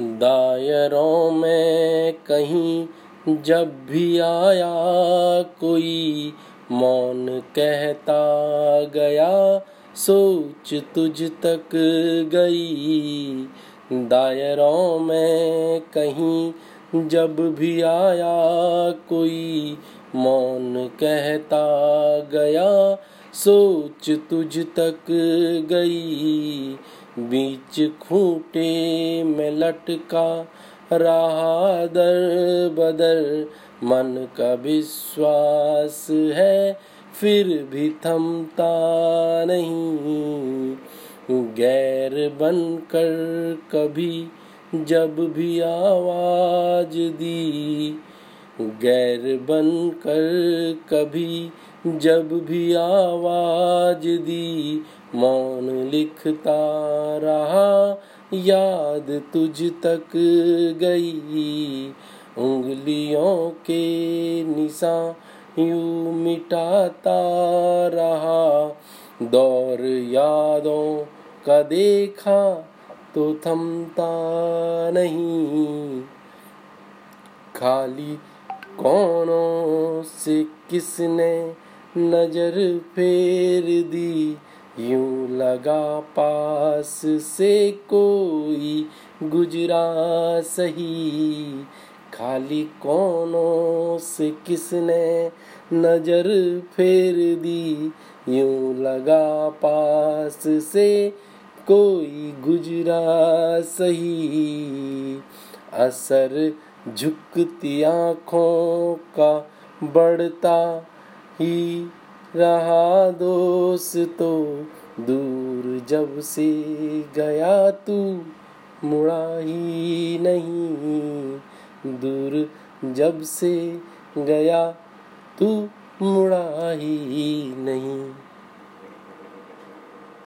दायरों में कहीं जब भी आया, कोई मौन कहता गया, सोच तुझ तक गई। दायरों में कहीं जब भी आया, कोई मौन कहता गया, सोच तुझ तक गई। बीच खूंटे में लटका रहा दर बदर। मन का विश्वास है, फिर भी थमता नहीं। गैर बनकर कभी जब भी आवाज़ दी। गैर बनकर कभी जब भी आवाज़ दी, मौन लिखता रहा, याद तुझ तक गई। उंगलियों के निशान यू मिटाता रहा, दौर यादों का देखा तो थमता नहीं। खाली कौनों से किसने नज़र फेर दी। यूँ लगा पास से कोई गुजरा सही। खाली कौनों से किसने नज़र फेर दी? यूँ लगा पास से कोई गुजरा सही। असर झुकती आँखों का बढ़ता ही रहा दोस्त तो दूर जब से गया तू, मुड़ा ही नहीं। दूर जब से गया तू, मुड़ा ही नहीं।